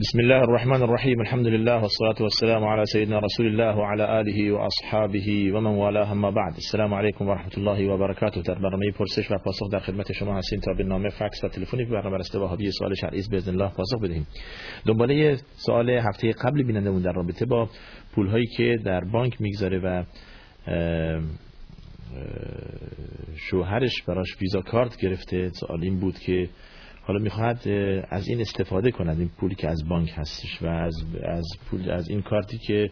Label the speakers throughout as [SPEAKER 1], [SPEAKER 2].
[SPEAKER 1] بسم الله الرحمن الرحيم الحمد لله والصلاة والسلام على سيدنا رسول الله وعلى آله وأصحابه ومن والاه ما بعد السلام عليكم ورحمة الله وبركاته در برنامه پرسش و پاسخ در خدمت شما هستیم تا به فکس و تلفنی به برنامه رسته وهابی سوال شرعی باذن الله پاسخ بدهیم دنباله سوال هفته قبل بینندمون در رابطه با پول هایی که در بانک می‌گذاره و شوهرش براش ویزا کارت گرفته سوال این بود که حالا می‌خواد از این استفاده کند این پولی که از بانک هستش و از از پول از این کارتی که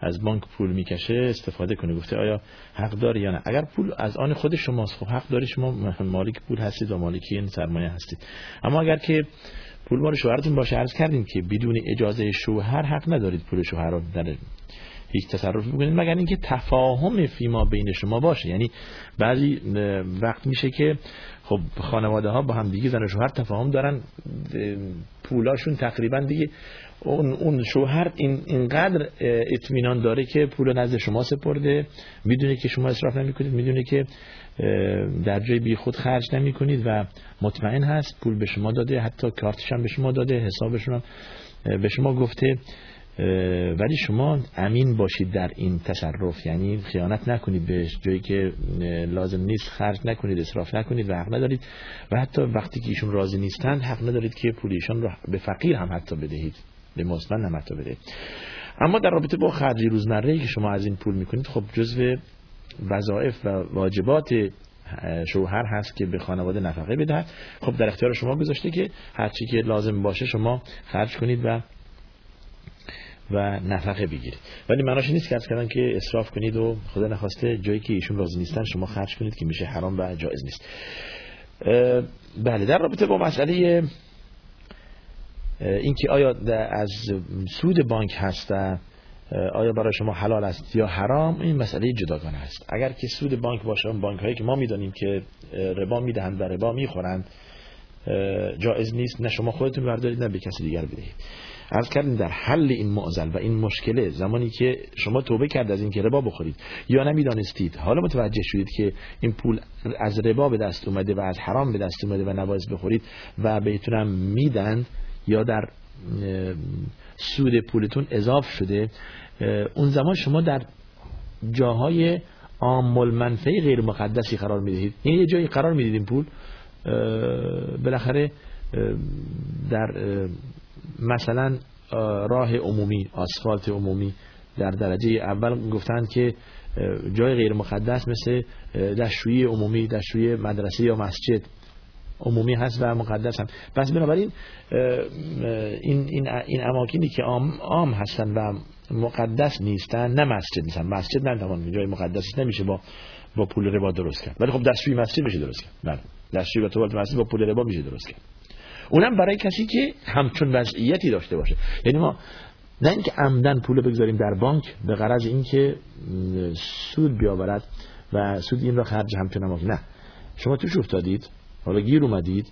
[SPEAKER 1] از بانک پول می‌کشه استفاده کنه. گفته آیا حق داری یا نه؟ اگر پول از آن خود شماست خب حق داری شما مالک پول هستید و مالک این سرمایه هستید. اما اگر که پول مال شوهرتون باشه عرض کردیم که بدون اجازه شوهر حق ندارید پول شوهر رو در هیچ تصرف بکنید مگر اینکه تفاهم فیما بین شما باشه؟ یعنی بعضی وقت میشه که خب خانواده ها با هم دیگه زن و شوهر تفاهم دارن پولاشون تقریبا دیگه اون اون شوهر این اینقدر اطمینان داره که پول نزد شما سپرده می‌دونه که شما اصراف نمی‌کنید می‌دونه که در جای بی خود خرج نمی‌کنید و مطمئن هست پول به شما داده حتی کارتش هم به شما داده حسابشون هم به شما گفته. ولی شما امین باشید در این تصرف. یعنی خیانت نکنید به جایی که لازم نیست خرج نکنید اصراف نکنید و حق ندارید. و حتی وقتی که ایشون راضی نیستند حق ندارید که پول ایشان رو به فقیر هم حتی بدهید. به مزمن هم حتی بدهید. اما در رابطه با خرجی روزمره که شما از این پول می‌کنید خب جزو وظایف و واجبات شوهر هست که به خانواده نفقه بدهد. خب در اختیار شما گذاشته که هرچی که لازم باشه شما خرج کنید و و نفقه بگیرید. ولی معناش نیست که کردن که اصراف کنید و خدا نخواسته جایی که ایشون راضی نیستن شما خرج کنید که میشه حرام و جایز نیست. بله در رابطه با مسئله اینکه آیا از سود بانک هست آیا برای شما حلال است یا حرام این مسئله جداگانه است. اگر که سود بانک باشه بانک هایی که ما می‌دانیم که ربا می‌دهند و ربا می‌خورند جایز نیست نه شما خودتون بردارید نه به کسی دیگر بدهید. از کردیم در حل این معضل و این مشکله زمانی که شما توبه کرد از این که ربا بخورید یا نمی‌دانستید. حالا متوجه شدید که این پول از ربا به دست اومده و از حرام به دست اومده و نباید بخورید و بهتونم میدن یا در سود پولتون اضاف شده اون زمان شما در جاهای عام منفعه غیر مقدسی قرار می‌دهید. یعنی یه جایی قرار می‌دید این پول بالاخره در مثلا راه عمومی آسفالت عمومی در درجه اول گفتند که جای غیر مقدس مثل دشویی عمومی دشویی مدرسه یا مسجد عمومی هست و مقدس هم. پس بنابراین این, این, این اماکنی که عام, عام هستن و مقدس نیستن نه مسجد نیستن. مسجد نمی‌توان جای مقدسی نمیشه با با پول ربا درست کرد. ولی خب دستشویی مسجد میشه درست کرد. بله. دستشویی و توالت مسجد با پول ربا میشه درست کرد. اونم برای کسی که همچون وضعیتی داشته باشه. یعنی ما نه اینکه عمدن پول بگذاریم در بانک به غرض اینکه سود بیاورد و سود این را خرج همچون ما نه. شما توش افتادید حالا گیر اومدید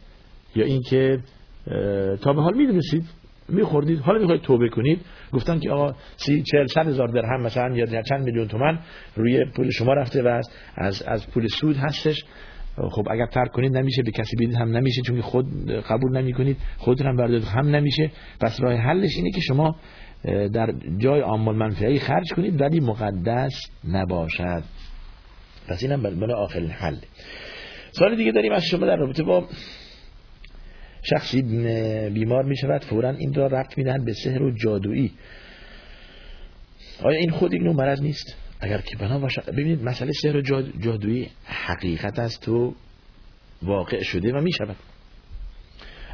[SPEAKER 1] یا اینکه تا به حال می‌دونستید میخوردید حالا می‌خواید توبه کنید. گفتن که آقا سی چهل صد هزار درهم مثلا یا چند میلیون تومن روی پول شما رفته و از از پول سود هستش. خب اگر ترک کنید نمیشه به کسی بدید هم نمیشه چون خود قبول نمی کنید خود هم بردارید هم نمیشه. پس راه حلش اینه که شما در جای عامل منفعی خرج کنید ولی مقدس نباشد. پس اینم برای آخرین حل. سوال دیگه داریم از شما در رابطه با شخصی بیمار می شود فورا این را رفت میدن به سحر و جادویی. آیا این خود یک نوع مرض نیست؟ اگر که بنا باشه ببینید مسئله سحر و جادویی حقیقت است و واقع شده و می شود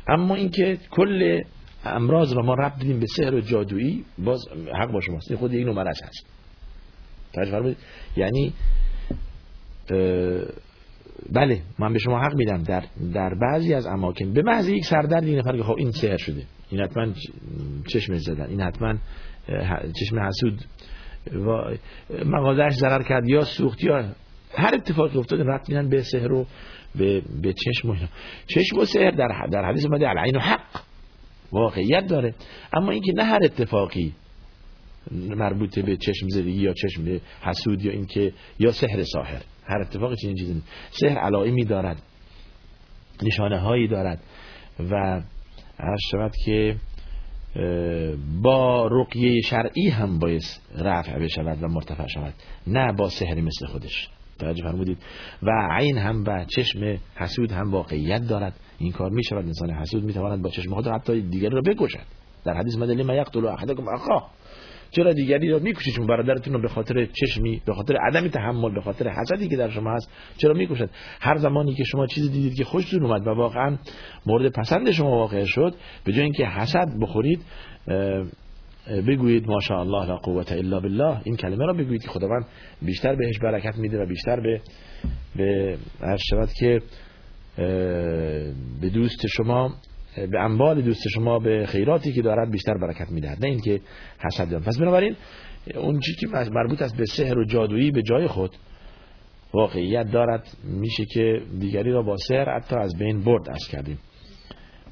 [SPEAKER 1] اما اینکه کل امراض را ما ربط دیدیم به سحر و جادویی باز حق با شماست. خود یک مرض هست. توجه فرمایید یعنی بله من به شما حق میدم. در در بعضی از اماکن به محض یک سردرد نفر که خب این سحر شده. این حتما چشم زدن این حتما چشم حسود. مغازش ضرر کرد یا سوخت یا هر اتفاقی افتاد رفت میدن به سحر و به, به چشم و اینا. چشم و سحر در, در حدیث اومده عین و حق واقعیت داره. اما اینکه نه هر اتفاقی مربوط به چشم زدگی یا چشم حسود یا اینکه یا سحر ساحر. هر اتفاقی چنین چیزی سحر علائمی دارد نشانه هایی دارد. و هر شود که با رقیه شرعی هم باید رفع بشود و مرتفع شود نه با سحر مثل خودش. توجه فرمودید. و عین هم و چشم حسود هم واقعیت دارد. این کار می شود انسان حسود می تواند با چشم خود حتی دیگری را بکشد. در حدیث مدلی ما یقتل احدکم اخا چرا دیگری را می‌کشید چون برادرتون رو به خاطر چشمی به خاطر عدم تحمل به خاطر حسدی که در شما هست چرا می‌کشد هر زمانی که شما چیزی دیدید که خوشتون اومد و واقعا مورد پسند شما واقع شد به جای اینکه حسد بخورید بگویید ماشاءالله لا قوت الا بالله این کلمه را بگویید که خداوند بیشتر بهش برکت میده و بیشتر به به شود که به دوست شما به اموال دوست شما به خیراتی که دارد بیشتر برکت می‌دهد نه اینکه حسد دارد. پس بنابراین اون چیزی که مربوط است به سحر و جادویی به جای خود واقعیت دارد میشه که دیگری را با سحر حتی از بین برد از کردیم.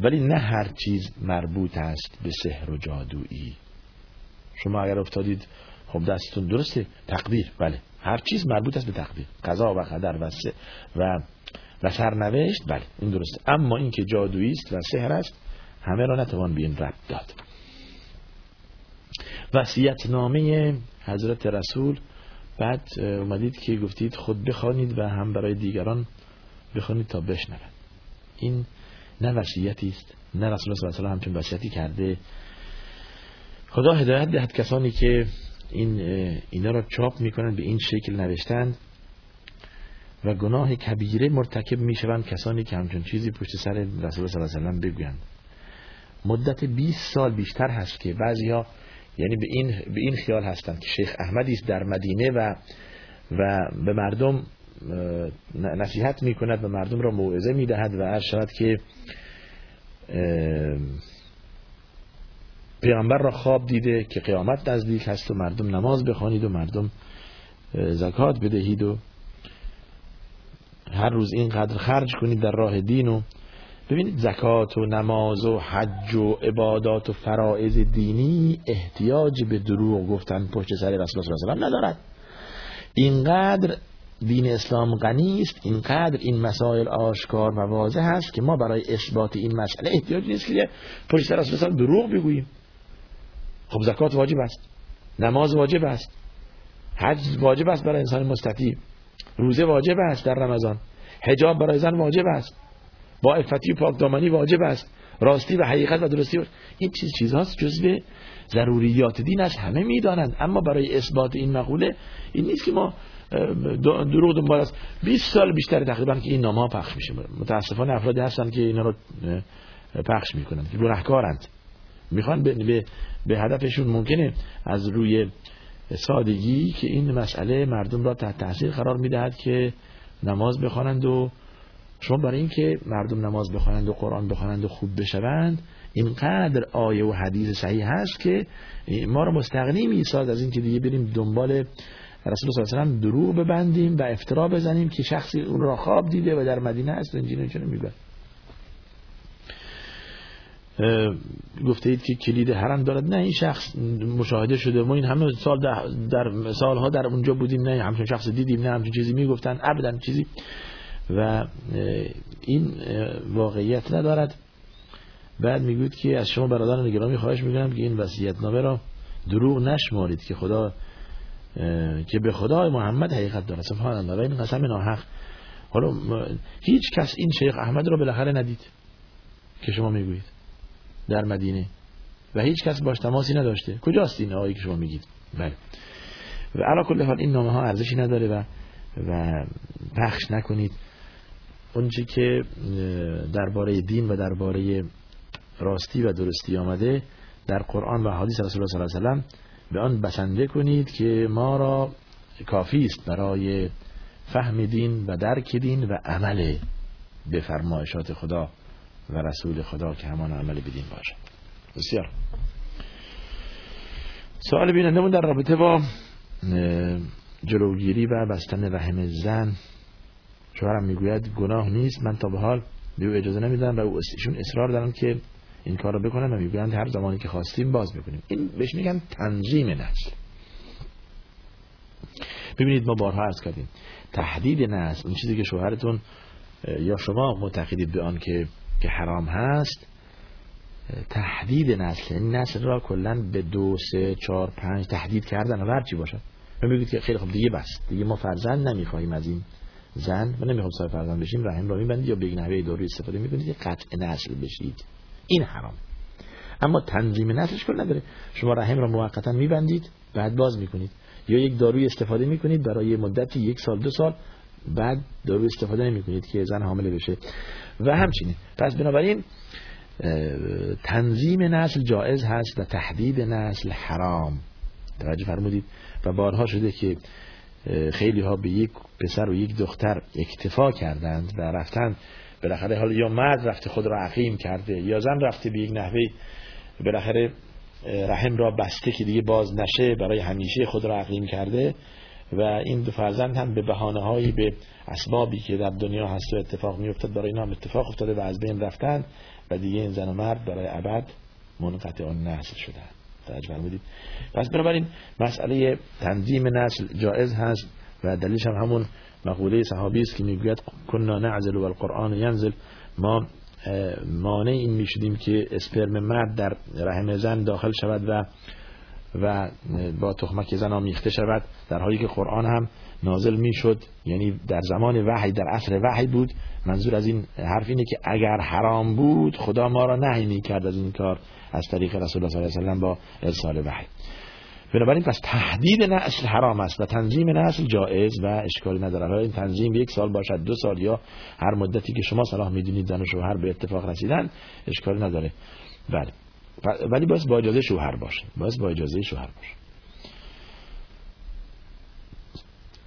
[SPEAKER 1] ولی نه هر چیز مربوط است به سحر و جادویی. شما اگر افتادید خب دستتون درسته تقدیر بله. هر چیز مربوط است به تقدیر. قضا و قدر و و و سرنوشت بله این درسته. اما اینکه جادویی است و سحر است همه را نتوان به این رد داد. وصیت نامه حضرت رسول بعد اومدید که گفتید خود بخوانید و هم برای دیگران بخوانید تا بشنوند. این نه وصیتی است نه رسول الله صلی الله علیه و همچون وصیتی کرده. خدا هدایت دهد کسانی که این اینا را چاپ می‌کنن به این شکل نوشتند و گناه کبیره مرتکب می‌شوند کسانی که همچون چیزی پشت سر رسول صلی الله علیه و بگویند. مدت 20 سال بیشتر هست که بعضیا یعنی به این به این خیال هستند که شیخ احمدی است در مدینه و و به مردم نصیحت می‌کند و مردم را موعظه می‌دهد و هر شود که پیامبر را خواب دیده که قیامت نزدیک هست و مردم نماز بخوانید و مردم زکات بدهید و هر روز اینقدر خرج کنید در راه دین و ببینید زکات و نماز و حج و عبادات و فرائض دینی احتیاج به دروغ گفتن پشت سر رسول الله صلی ندارد. اینقدر دین اسلام غنی است اینقدر این مسائل آشکار و واضح است که ما برای اثبات این مسئله احتیاج نیست که پشت سر رسول دروغ بگوییم. خب زکات واجب است. نماز واجب است. حج واجب است برای انسان مستطیع. روزه واجب است در رمضان. حجاب برای زن واجب است. با افتی و پاک دامنی واجب است. راستی و حقیقت و درستی این چیز چیزهاست جزء ضروریات دین است. همه می‌دانند. اما برای اثبات این مقوله این نیست که ما دروغ دنبال است. 20 سال بیشتر تقریبا که این نامه پخش میشه. متاسفانه افرادی هستند که اینا رو پخش می‌کنند که گناهکارند. می‌خوان به, به, به هدفشون ممکنه از روی سادگی که این مسئله مردم را تحت تاثیر قرار می‌دهد که نماز بخوانند و شما برای اینکه مردم نماز بخوانند و قرآن بخوانند و خوب بشوند اینقدر آیه و حدیث صحیح هست که ما رو مستغنی میساد از اینکه دیگه بریم دنبال رسول صلی الله علیه و دروغ ببندیم و افترا بزنیم که شخصی اون را خواب دیده و در مدینه است اینجوری چون میگه گفته اید که کلید حرم دارد. نه این شخص مشاهده شده. ما این همه سال در سالها در اونجا بودیم. نه همچون شخص دیدیم نه همچون چیزی می‌گفتن. ابدا چیزی. و این واقعیت ندارد. بعد می‌گوید که از شما برادران گرامی خواهش می‌کنم که این وصیت نامه را دروغ نشمارید که خدا که به خدای محمد حقیقت دارد. سبحان الله. و این قسم ناحق. حالا هیچ کس این شیخ احمد را بالاخره ندید که شما می‌گویید. در مدینه. و هیچ کس باش تماسی نداشته. کجاست این آقایی که شما میگید؟ بله. و علا کل حال این نامه ها ارزشی نداره و و پخش نکنید. اونچه که درباره دین و درباره راستی و درستی آمده در قرآن و حدیث رسول الله صلی الله علیه و به آن بسنده کنید که ما را کافی است برای فهم دین و درک دین و عمل به فرمایشات خدا. و رسول خدا که همان عمل بدین باشه. بسیار. سوال بینندمون در رابطه با جلوگیری و بستن رحم زن. شوهرم می‌گوید گناه نیست. من تا به حال به او اجازه نمیدم و او ایشون اصرار دارن که این کار رو بکنن و می‌گویند هر زمانی که خواستیم باز بکنیم. این بهش میگن تنظیم نسل. ببینید ما بارها عرض کردیم تحدید نسل این چیزی که شوهرتون یا شما معتقدید به آن که که حرام هست تهدید نسل این نسل را کلا به دو سه چهار پنج تهدید کردن و چی باشه. و میگید که خیلی خب دیگه بس. دیگه ما فرزند نمی‌خواهیم از این زن و نمی‌خوام صاحب فرزند بشیم. رحم را میبندید یا به نحوه داروی استفاده می‌کنید که قطع نسل بشید. این حرام. اما تنظیم نسلش کل نداره. شما رحم را موقتا میبندید بعد باز می‌کنید. یا یک داروی استفاده می‌کنید برای مدتی یک سال دو سال بعد داروی استفاده نمی‌کنید که زن حامله بشه. و همچنین. پس بنابراین تنظیم نسل جایز هست و تحدید نسل حرام. توجه فرمودید. و بارها شده که خیلی ها به یک پسر و یک دختر اکتفا کردند و رفتن بالاخره حالا یا مرد رفته خود را عقیم کرده یا زن رفته به یک نحوه بالاخره رحم را بسته که دیگه باز نشه برای همیشه خود را عقیم کرده. و این دو فرزند هم به بهانه هایی به اسبابی که در دنیا هست و اتفاق می افتاد برای اینا هم اتفاق افتاده و از بین رفتن و دیگه این زن و مرد برای ابد منقطع نسل شدن. فرمودید. پس بنابراین مسئله تنظیم نسل جایز هست و دلیلش هم همون مقوله صحابی است که می‌گوید کنا نعزل و القرآن ینزل. ما مانع این می‌شدیم که اسپرم مرد در رحم زن داخل شود و و با تخمک زن آمیخته شود. در حالی که قرآن هم نازل می‌شد یعنی در زمان وحی در عصر وحی بود. منظور از این حرف اینه که اگر حرام بود خدا ما را نهی می‌کرد از این کار از طریق رسول الله صلی الله علیه و با ارسال وحی. بنابراین پس تهدید نسل حرام است و تنظیم نسل جایز و اشکالی نداره این تنظیم یک سال باشد دو سال یا هر مدتی که شما صلاح می‌دونید زن و شوهر به اتفاق رسیدن اشکالی نداره. بله. ولی باز با اجازه شوهر باشه. باز با اجازه شوهر باشه.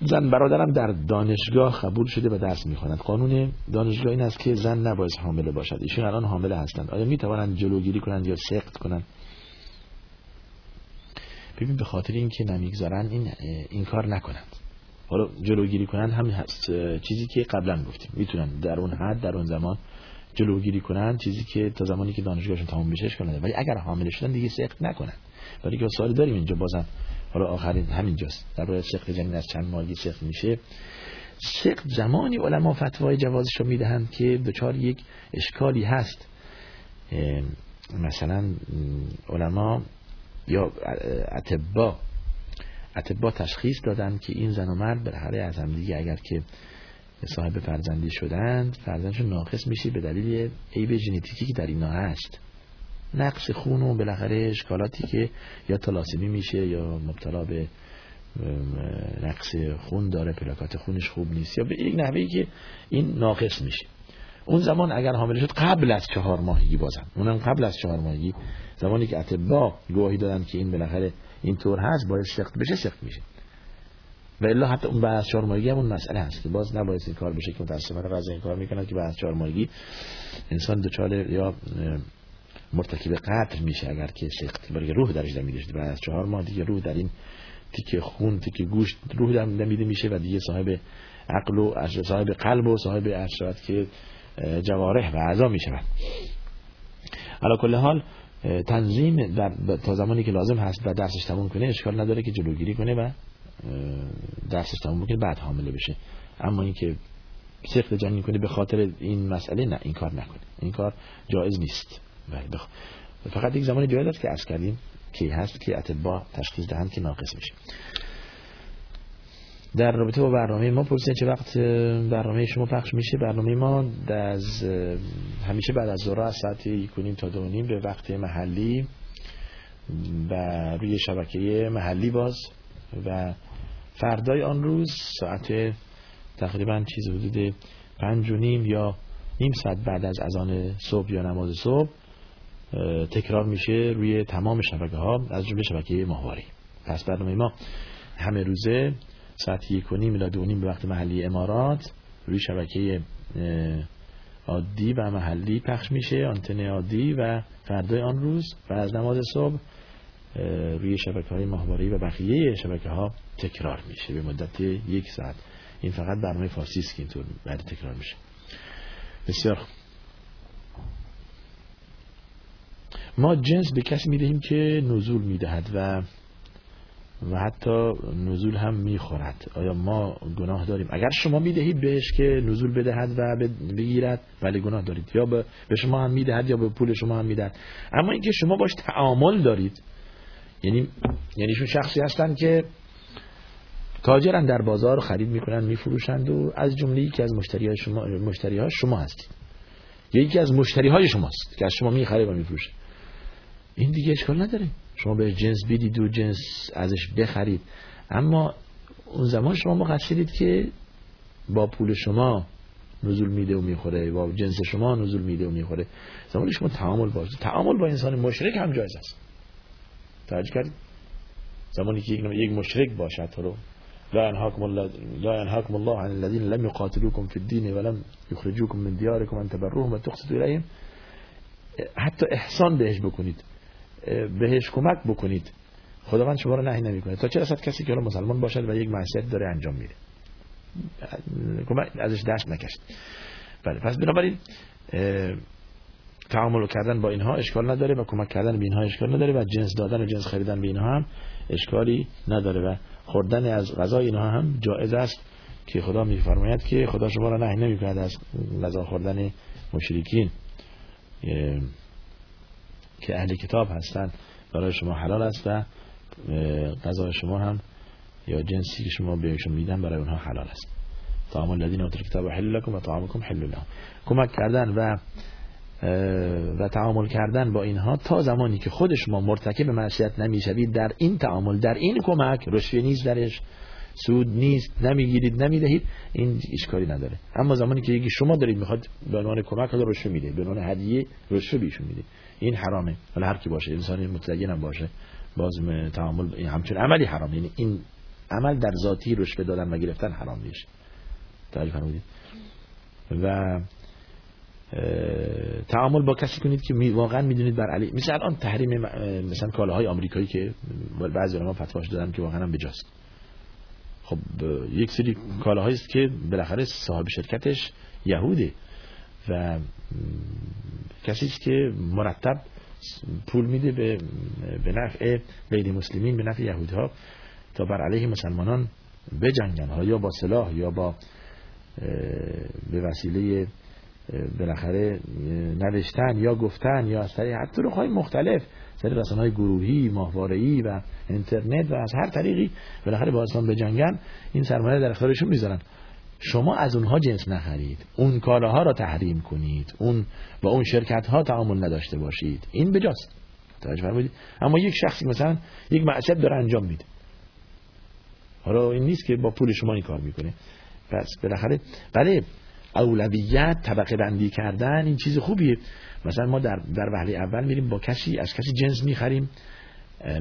[SPEAKER 1] زن برادرم در دانشگاه قبول شده و درس می‌خواند. قانون دانشگاه این است که زن نباید حامله باشد. ایشون الان حامله هستند. آیا می‌توانند جلوگیری کنند یا سقط کنند؟ ببین به خاطر اینکه نمی‌گذارن این این کار نکنند. حالا جلوگیری کنند همین هست. چیزی که قبلا گفتیم. می‌تونن در اون حد در اون زمان جلوگیری کنند چیزی که تا زمانی که دانشگاهشون تمام بشه اشکال ولی اگر حامله شدن دیگه سقط نکنند ولی که سوالی داریم اینجا بازم حالا آخرین همینجاست. در برای سقط جنین از چند ماهگی سقط میشه. سقط زمانی علما فتوای جوازش رو می‌دهند که دچار یک اشکالی هست. مثلا علما یا اتبا اتبا تشخیص دادن که این زن و مرد بالاخره از هم دیگه اگر که صاحب فرزندی شدند فرزندشون ناقص میشه به دلیل عیب ژنتیکی که در اینا هست. نقص خون و بالاخره اشکالاتی که یا تلاسمی میشه یا مبتلا به نقص خون داره پلاکات خونش خوب نیست یا به یک نحوهی که این ناقص میشه. اون زمان اگر حامله شد قبل از چهار ماهگی بازم اونم قبل از چهار ماهگی. زمانی که اتبا گواهی دادن که این بالاخره اینطور هست باید سخت بشه سخت میشه. و الا حتی اون بعد از چهار ماهگی همون مسئله هست که باز نباید این کار بشه که متاسفانه بعضی این کار می‌کنن که بعد از چهار ماهگی انسان دچار یا مرتکب قتل میشه اگر که سخت برای روح درش دمیده بعد از چهار ماه دیگه روح در این تیکه خون تیکه گوشت روح دمیده میشه و دیگه صاحب عقل و صاحب قلب و صاحب اشرات که جوارح و اعضا می شود علا کل حال تنظیم در تا زمانی که لازم هست و درسش تموم کنه اشکال نداره که جلوگیری کنه و درسش تموم کنه بعد حامله بشه. اما اینکه سخت جنین کنه به خاطر این مسئله نه این کار نکنه. این کار جایز نیست. بله بخ... فقط یک زمانی جایز است که از کردیم کی هست که اتباع تشخیص دهند که ناقص میشه. در رابطه با برنامه ما پرسید چه وقت برنامه شما پخش میشه. برنامه ما از همیشه بعد از ظهر از ساعت کنیم تا دو نیم به وقت محلی و روی شبکه محلی باز و فردای آن روز ساعت تقریبا چیز حدود پنج و نیم یا نیم ساعت بعد از اذان صبح یا نماز صبح تکرار میشه روی تمام شبکه ها از جمله شبکه ماهواری پس برنامه ما همه روزه ساعت یک و نیم الی دو نیم به وقت محلی امارات روی شبکه عادی و محلی پخش میشه آنتن عادی و فردای آن روز و از نماز صبح روی شبکه های ماهواری و بقیه شبکه ها تکرار میشه. به مدت یک ساعت. این فقط برنامه فارسی است که اینطور بعد تکرار میشه. بسیار ما جنس به کسی می‌دهیم که نزول می‌دهد و و حتی نزول هم می‌خورد. آیا ما گناه داریم؟ اگر شما می‌دهید بهش که نزول بدهد و بگیرد ولی گناه دارید. یا به شما هم می‌دهد یا به پول شما هم می‌دهد. اما اینکه شما باش تعامل دارید یعنی یعنی شون شخصی هستن که تاجرن در بازار خرید می‌کنن میفروشند و از جمله یکی از مشتری های شما مشتری ها شما هستید. یکی از مشتری های شماست که از شما می‌خره و میفروشه. این دیگه اشکال نداره. شما به جنس بدید و جنس ازش بخرید. اما اون زمان شما مقصرید که با پول شما نزول میده و می‌خوره. با جنس شما نزول میده و می‌خوره. زمانی شما تعامل باشه تعامل با انسان مشرک هم جایز است. توجه کردید زمانی که یک مشرک باشد رو. لا ينهاكم الله لا ينهاكم الله عن الذين لم يقاتلوكم في الدين ولم يخرجوكم من دياركم ان تبروهم وتقسطوا اليهم حتی احسان بهش بکنید. بهش کمک بکنید. خداوند شما رو نهی نمی‌کنه. تا چه رسد کسی که حالا مسلمان باشد و یک معصیت داره انجام میده؟ ازش دست نکشید. بله پس بنابراین تعامل کردن با اینها اشکال نداره و کمک کردن به اینها اشکال نداره و جنس دادن و جنس خریدن به اینها هم اشکالی نداره و خوردن از غذا اینها هم جایز است که خدا میفرماید که خدا شما را نهی نمی‌کند از غذا خوردن مشرکین. که اهل کتاب هستند برای شما حلال است و غذا شما هم یا جنسی که شما بهشون میدن برای اونها حلال است. طعام الذين اوتوا الكتاب حل لكم و طعامكم حل لهم. کمک کردن و و تعامل کردن با اینها تا زمانی که خود شما مرتکب معصیت نمی‌شوید. در این تعامل در این کمک رشوه نیست درش سود نیست نمی‌گیرید نمی‌دهید این اشکالی نداره. اما زمانی که یکی شما دارید می‌خواد به عنوان کمک حالا رشوه میده به عنوان هدیه رشوه بیشون میده این حرامه. حالا هر کی باشه انسانی متدین هم باشه باز تعامل همچون عملی حرام. یعنی این عمل در ذاتی رشوه دادن و گرفتن حرام میشه تعریف فرمودید؟ و تعامل با کسی کنید که واقعا می‌دونید بر علی مثل الان تحریم مثلا کالاهای آمریکایی که بعضی علما فتواش دادن که واقعا هم بجاست. خب یک سری کالاهایی است که بالاخره صاحب شرکتش یهوده و کسی است که مرتب پول میده به به نفع غیر مسلمین به نفع یهودها تا بر علیه مسلمانان بجنگن. یا با سلاح یا با به وسیله بالاخره نوشتن یا گفتن یا از طریق حتی های مختلف سری رسانه های گروهی ماهواره‌ای و اینترنت و از هر طریقی بالاخره با اسلام بجنگن این سرمایه در اختیارشون می‌ذارن. شما از اونها جنس نخرید. اون کالاها را تحریم کنید. اون با اون شرکت ها تعامل نداشته باشید. این بجاست. توجه فرمودید. اما یک شخصی مثلا یک معصیت داره انجام میده. حالا این نیست که با پول شما این کار می‌کنه. پس بالاخره بله اولویت طبقه بندی کردن این چیز خوبیه. مثلا ما در در وهله اول میریم با کسی از کسی جنس می‌خریم.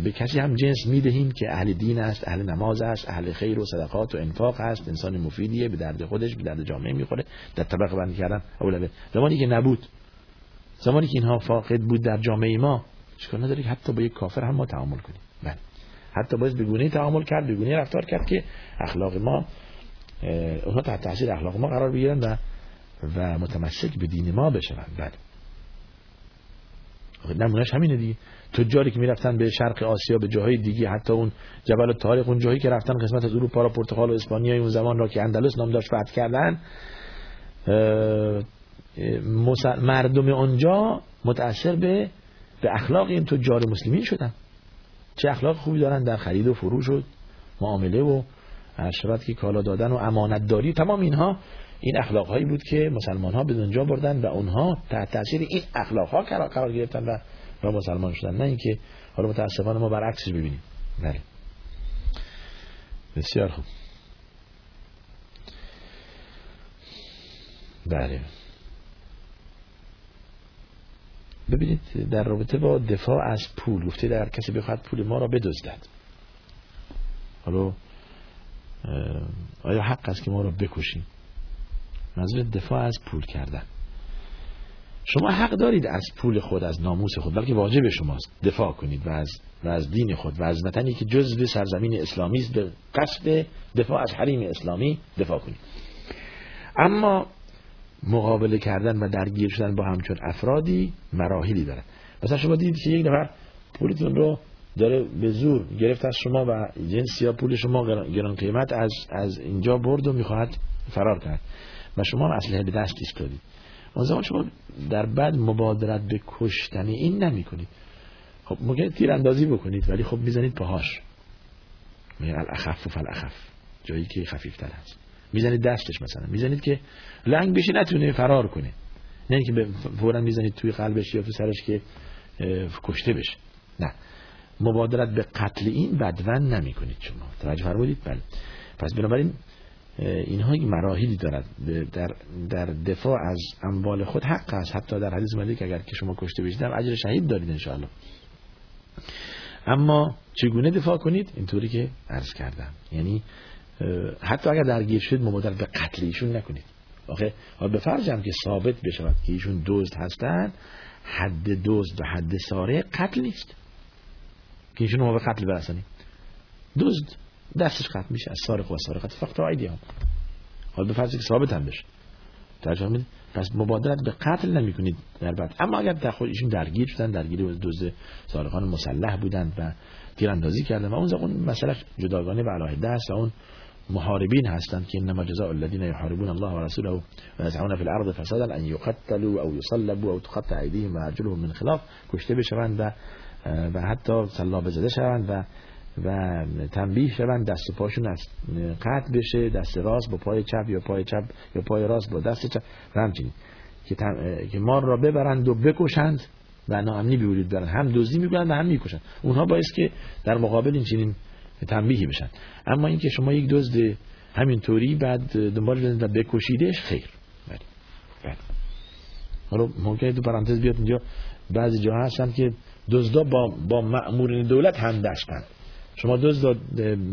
[SPEAKER 1] به کسی هم جنس می‌دهیم که اهل دین است اهل نماز است اهل خیر و صدقات و انفاق است انسان مفیدیه به درد خودش به درد جامعه می‌خوره. در طبقه بندی کردن اولویت. زمانی که نبود زمانی که اینها فاقد بود در جامعه ما چیکار نداری؟ حتی با یک کافر هم ما تعامل کنیم. بله. حتی باید به گونه تعامل کرد به گونه رفتار کرد که اخلاق ما اونها تحت تاثیر اخلاق ما قرار بگیرن و و متمسک به دین ما بشن بله. نمونهش همینه دیگه. تجاری که می‌رفتن به شرق آسیا به جاهای دیگه حتی اون جبل تاریخ اون جایی که رفتن قسمت از اروپا را پرتغال و اسپانیا اون زمان را که اندلس نام داشت فتح کردن مردم اونجا متاثر به به اخلاق این تجار مسلمین شدن. چه اخلاق خوبی دارن در خرید و فروش و معامله و شود که کالا دادن و امانت داری تمام اینها این اخلاق هایی بود که مسلمان ها به اونجا بردن و اونها تحت تاثیر این اخلاق ها قرار گرفتن و و مسلمان شدن. نه اینکه حالا متاسفانه ما برعکسش ببینیم. بله بسیار خوب. بله. ببینید در رابطه با دفاع از پول گفته در کسی بخواد پول ما را بدزدد. حالا آیا حق است که ما را بکشیم منظور دفاع از پول کردن. شما حق دارید از پول خود از ناموس خود بلکه واجب شماست. دفاع کنید و از, و از دین خود و از وطنی که جزء سرزمین اسلامی است به قصد دفاع از حریم اسلامی دفاع کنید. اما مقابله کردن و درگیر شدن با همچون افرادی مراحلی دارد مثلا شما دیدید که یک نفر پولتون رو داره به زور گرفت از شما و جنس یا پول شما گران قیمت از از اینجا برد و می‌خواهد فرار کرد. و شما اسلحه به دست ایستادید. اون زمان شما در بعد مبادرت به کشتن این نمی کنید خب ممکن تیراندازی بکنید ولی خب می‌زنید پاهاش. میگن الاخف و فالاخف. جایی که خفیفتر هست می‌زنید دستش مثلا. می‌زنید که لنگ بشه نتونه فرار کنه. نه اینکه فورا می‌زنید توی قلبش یا تو سرش که کشته بشه. نه. مبادرت به قتل این بدون نمی کنید شما. توجه فرمودید؟ بله. پس بنابراین اینها مراحلی دارد. در, در دفاع از اموال خود حق است. حتی در حدیث اومده که اگر که شما کشته بشید اجر شهید دارید انشاءالله. اما چگونه دفاع کنید؟ اینطوری که عرض کردم. یعنی حتی اگر درگیر شد مبادر به قتل ایشون نکنید. آخه به فرض هم که ثابت بشود که ایشون دزد هستند حد دزد و حد ساره قتل نیست. که ایشون به قتل برسانیم دزد دستش قطع میشه از سارق و سارقت. فقط آیدی هم حال به فرضی که ثابت هم بشه. ترجمه پس مبادرت به قتل نمی کنید در بعد. اما اگر در خود ایشون درگیر شدن درگیر دزد سارقان مسلح بودند و تیراندازی کردن و اون اون مسئله جداگانه و علاهده است و اون محاربین هستند که انما جزاء الذين يحاربون الله ورسوله ويسعون في الارض فسادا ان يقتلوا او يصلبوا او تقطع ايديهم وارجلهم من خلاف. کشته بشوند و و حتی سلابه زده شوند و و تنبیه شوند دست و پاشون از قطع بشه دست راست با پای چپ یا پای چپ یا پای راست با دست چپ. و همچنین که, که مار را ببرند و بکشند و ناامنی بیورید برن هم دزدی می‌کنند و هم می‌کشند. اونها باعث که در مقابل این چنین تنبیهی بشن. اما اینکه شما یک دزد همینطوری بعد دنبال بزنید و بکشیدش خیر. بله. بله. حالا ممکنه تو پرانتز بیاد اینجا. بعضی جاها هستن که دزدا با با مأمورین دولت هم داشتن. شما دزد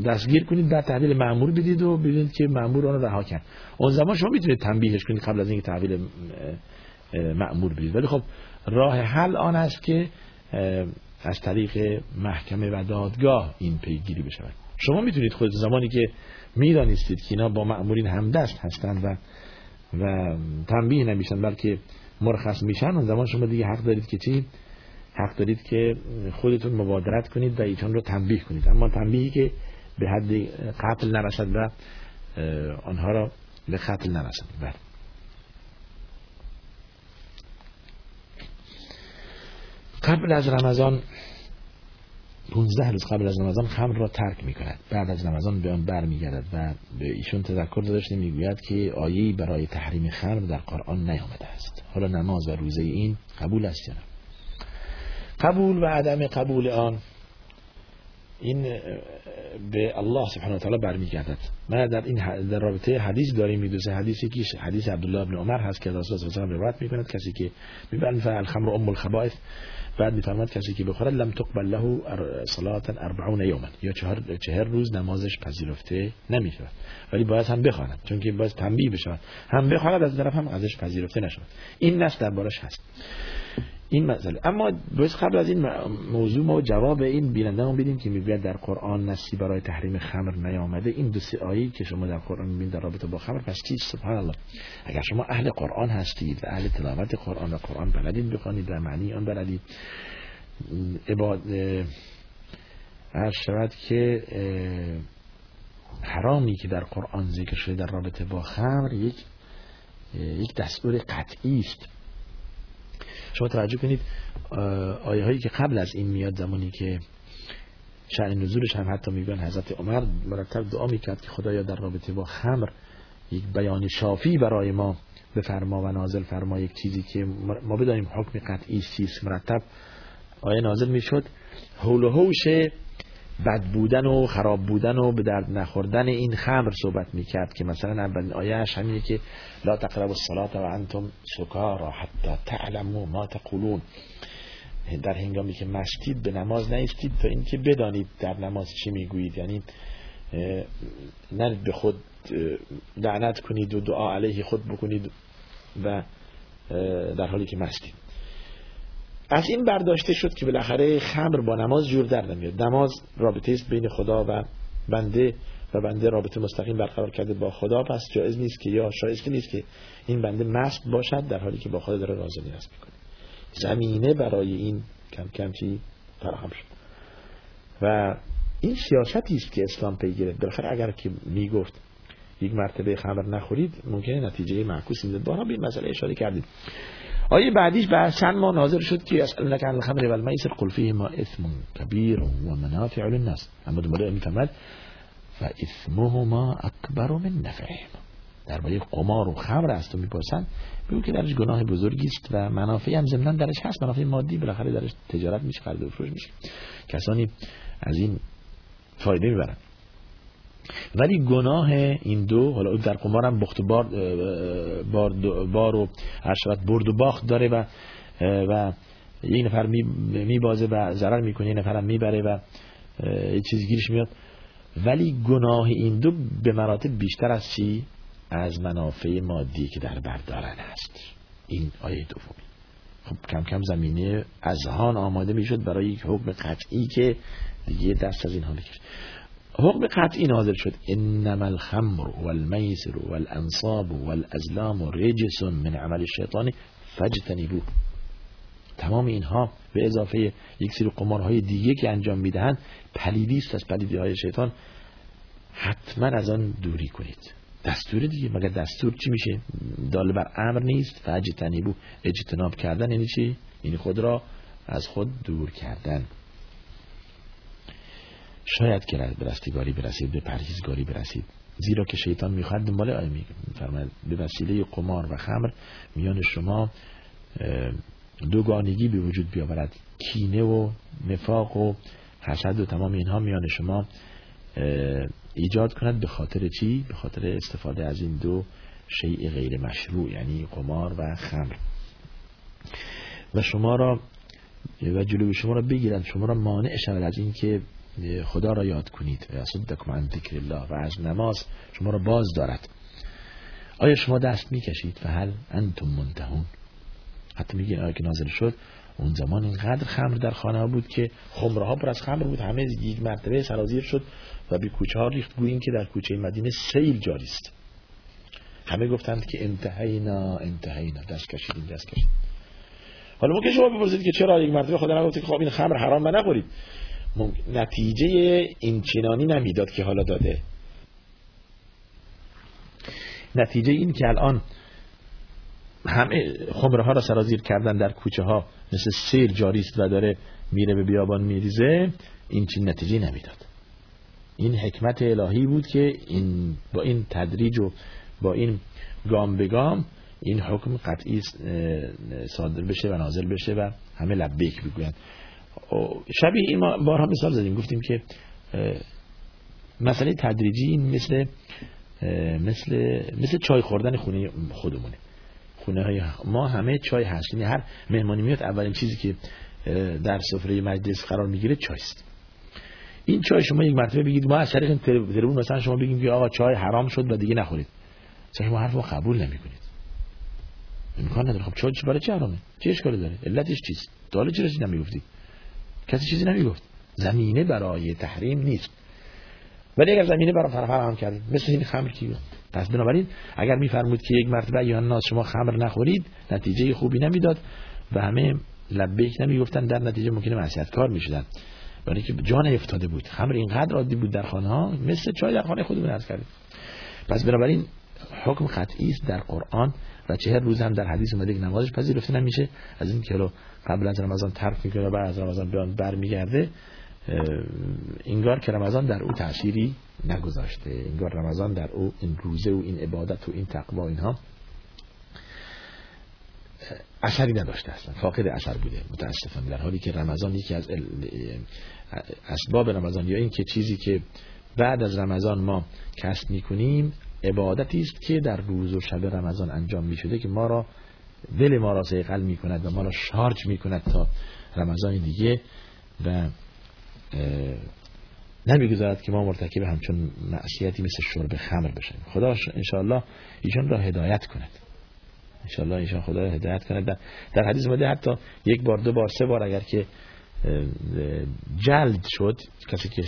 [SPEAKER 1] دستگیر کنید بعد تحویل مأمور بدید و ببینید که مأمور آن رها کرد. اون زمان شما می‌تونید تنبیهش کنید قبل از اینکه تحویل مأمور بدید. ولی خب راه حل آن است که از طریق محکمه و دادگاه این پیگیری بشود. شما می‌تونید خود زمانی که می‌دانستید که اینا با مأمورین همدست هستند و و تنبیه نمیشن بلکه مرخص میشن اون زمان شما دیگه حق دارید که چی؟ حق دارید که خودتون مبادرت کنید و ایشان رو تنبیه کنید. اما تنبیهی که به حد قتل نرسد و آنها را به قتل نرسد بله. قبل از رمضان 15 روز قبل از رمضان خمر را ترک می کند بعد از رمضان به آن برمیگردد و به ایشون تذکر داشته می‌گوید که آیه‌ای برای تحریم خمر در قرآن نیامده است. حالا نماز و روزه این قبول است یا قبول و عدم قبول آن. این به الله سبحانه و تعالی برمیگردد. ما در این در رابطه حدیث داریم میدوسه حدیثی که حدیث عبدالله بن عمر هست که رسول الله صلی الله علیه و کسی که می‌برن الخمر ام الخبائث. بعد میفرماد کسی که بخورد لم تقبل له صلاه 40 یوما. یا چهار چهر روز نمازش پذیرفته نمیشه ولی باید هم بخواند. چون که باید تنبیه بشه هم بخواند از طرف هم ازش پذیرفته نشود. این نص دربارش هست. این مسئله. اما بس قبل از این موضوع ما جواب این بیننده هم بدیم که می‌گوید در قرآن نصی برای تحریم خمر نیامده. این دو سه آیه که شما در قرآن می‌بینید در رابطه با خمر پس چی؟ سبحان الله اگر شما اهل قرآن هستید و اهل تلاوت قرآن و قرآن بلدید بخوانید و معنی آن بلدید. عباد هر شود که حرامی که در قرآن ذکر شده در رابطه با خمر یک یک دستور قطعی است. شما توجه کنید آیه هایی که قبل از این میاد زمانی که شأن نزولش هم حتی میگن حضرت عمر مرتب دعا می‌کرد که خدایا در رابطه با خمر یک بیان شافی برای ما بفرما و نازل فرما یک چیزی که ما بدانیم حکم قطعی است مرتب آیه نازل می‌شد. حول و حوش بد بودن و خراب بودن و به درد نخوردن این خمر صحبت می‌کرد که مثلا اولین آیهش همینه که لا تقربوا الصلاة و انتم سکارا حتی تعلموا ما تقولون. در هنگامی که مستید به نماز نیستید تا اینکه بدانید در نماز چی می‌گویید. یعنی نرید به خود لعنت کنید و دعا علیه خود بکنید و در حالی که مستید. از این برداشته شد که بالاخره خمر با نماز جور در نمیاد. نماز رابطه است بین خدا و بنده و بنده رابطه مستقیم برقرار کرده با خدا پس جایز نیست که یا شایسته نیست که این بنده مست باشد در حالی که با خدا داره راز نیاز می‌کنه. زمینه برای این کم کم چی فراهم شد. و این سیاستی است که اسلام پی گرفت. بالاخره اگر که می‌گفت یک مرتبه خبر نخورید ممکنه نتیجه معکوس میده بارها به این مسئله اشاره کردیم. آیه بعدیش بعد چند ماه ناظر شد که یسألونک عن الخمر والمیسر قل فیهما اثم کبیر و منافع للناس. اما دوباره می‌فهمد و اثمهما اکبر من نفعهما درباره قمار و خمر است و می‌پرسن. بگو که درش گناه بزرگی است و منافعی هم ضمن درش هست. منافع مادی بالاخره درش تجارت میشه خرید و فروش میشه. کسانی از این فایده می‌برن. ولی گناه این دو حالا در قمار هم بخت بار, بار, بار و عشرت برد و باخت داره و و یک نفر میبازه و ضرر می‌کنه یک نفر هم می‌بره و یه چیزی گیرش میاد. ولی گناه این دو به مراتب بیشتر از چی؟ از منافع مادی که در بردارن هست این آیه دومی. خب کم کم زمینه هان آماده می‌شد برای یک حکم قطعی که دیگه دست از این حالی کشت حکم قطعی نازل شد. انما الخمر والمیسر والانصاب والازلام رجس من عمل الشیطان فجتنبوه تمام اینها به اضافه یک سری قمارهای دیگه که انجام می‌دهند پلیدی است از پلیدی های شیطان. حتما از آن دوری کنید. دستور دیگه. مگر دستور چی میشه؟ دال بر امر نیست. فجتنبو اجتناب کردن یعنی چی؟ یعنی خود را از خود دور کردن. شاید که به رستگاری برسید به پرهیزگاری برسید. زیرا که شیطان می‌خواد دنبال آیه میفرماید به وسیله قمار و خمر میان شما دوگانگی به وجود بیاورد. کینه و نفاق و حسد و تمام اینها میان شما ایجاد کند به خاطر چی؟ به خاطر استفاده از این دو شیء غیر مشروع یعنی قمار و خمر. و شما را و جلوی شما را بگیرند. شما را مانع شود از این که خدا را یاد کنید. و صدکم عن ذکر الله و از نماز شما را باز دارد. آیا شما دست می‌کشید؟ و هل انتم منتهون. حتی میگه آیا که نازل شد اون زمان اینقدر خمر در خانه بود که خمره ها پر از خمر بود. همه یک مرتبه سرازیر شد و به کوچه ها ریخت. گویین که در کوچه مدینه سیل جاری است. همه گفتند که انتهینا انتهینا. دست کشیدیم دست کشیدیم. حالا ممکن شما بپرسید که چرا یک مرتبه خدا نگفت که خب این خمر حرام ما نخورید. نتیجه این چنانی نمی‌داد که حالا داده. نتیجه این که الان همه خمره ها را سرازیر کردن در کوچه ها مثل سیر جاری است و داره میره به بیابان میریزه این چی نتیجه نمی‌داد. این حکمت الهی بود که این با این تدریج و با این گام به گام این حکم قطعی صادر بشه و نازل بشه و همه لبیک بگویند. شبیه این ما بارها مثال زدیم گفتیم که مسئله تدریجی مثل مثل مثل چای خوردن خونه خودمونه. خونه های ما همه چای هست یعنی هر مهمانی میاد اولین چیزی که در سفره مجلس قرار می‌گیره چای است. این چای شما یک مرتبه بگید ما از طریق تلفن مثلا شما بگیم که آقا چای حرام شد و دیگه نخورید. شما حرف قبول نمی‌کنید. امکان نداره. خب چای برای چه حرامه؟ چه اشکالی داره؟ علتش چیست؟ داله چرا چیزی نمی‌گفتی کسی چیزی نمی‌گفت. زمینه برای تحریم نیست. ولی اگر زمینه برای فراهم کرد مثل این خمر کی پس بنابراین اگر میفرمود که یک مرتبه یا ناس شما خمر نخورید نتیجه خوبی نمی‌داد و همه لبیک نمی‌گفتن در نتیجه ممکنه معصیت کار می‌شدن. برای که جان افتاده بود. خمر اینقدر عادی بود در خانه ها مثل چای در خانه خودمون عرض کردیم. پس بنابراین حکم قطعی است در قرآن و چهر روز هم در حدیث اومده که نمازش پذیرفته نمیشه. از این که قبل از رمضان ترک می‌کنه و بعد از رمضان بیان برمیگرده انگار که رمضان در او تأثیری نگذاشته. انگار رمضان در او این روزه و این عبادت و این تقوا اینها اثری نداشته اصلا. فاقد اثر بوده. متاسفانه. در حالی که رمضان یکی از اسباب رمضان یا این که چیزی که بعد از رمضان ما کسب می‌کنیم عبادتی است که در روز و شب رمضان انجام می شده که ما را دل ما را سیقل می کند و ما را شارج می کند تا رمضان دیگه و نمی‌گذارد که ما مرتکب همچون معصیتی مثل شرب خمر بشیم خدا انشاءالله ایشان را هدایت کند. انشاءالله ایشان خدا را هدایت کند. در, حدیث مده حتی یک بار دو بار سه بار اگر که جلد شد کسی که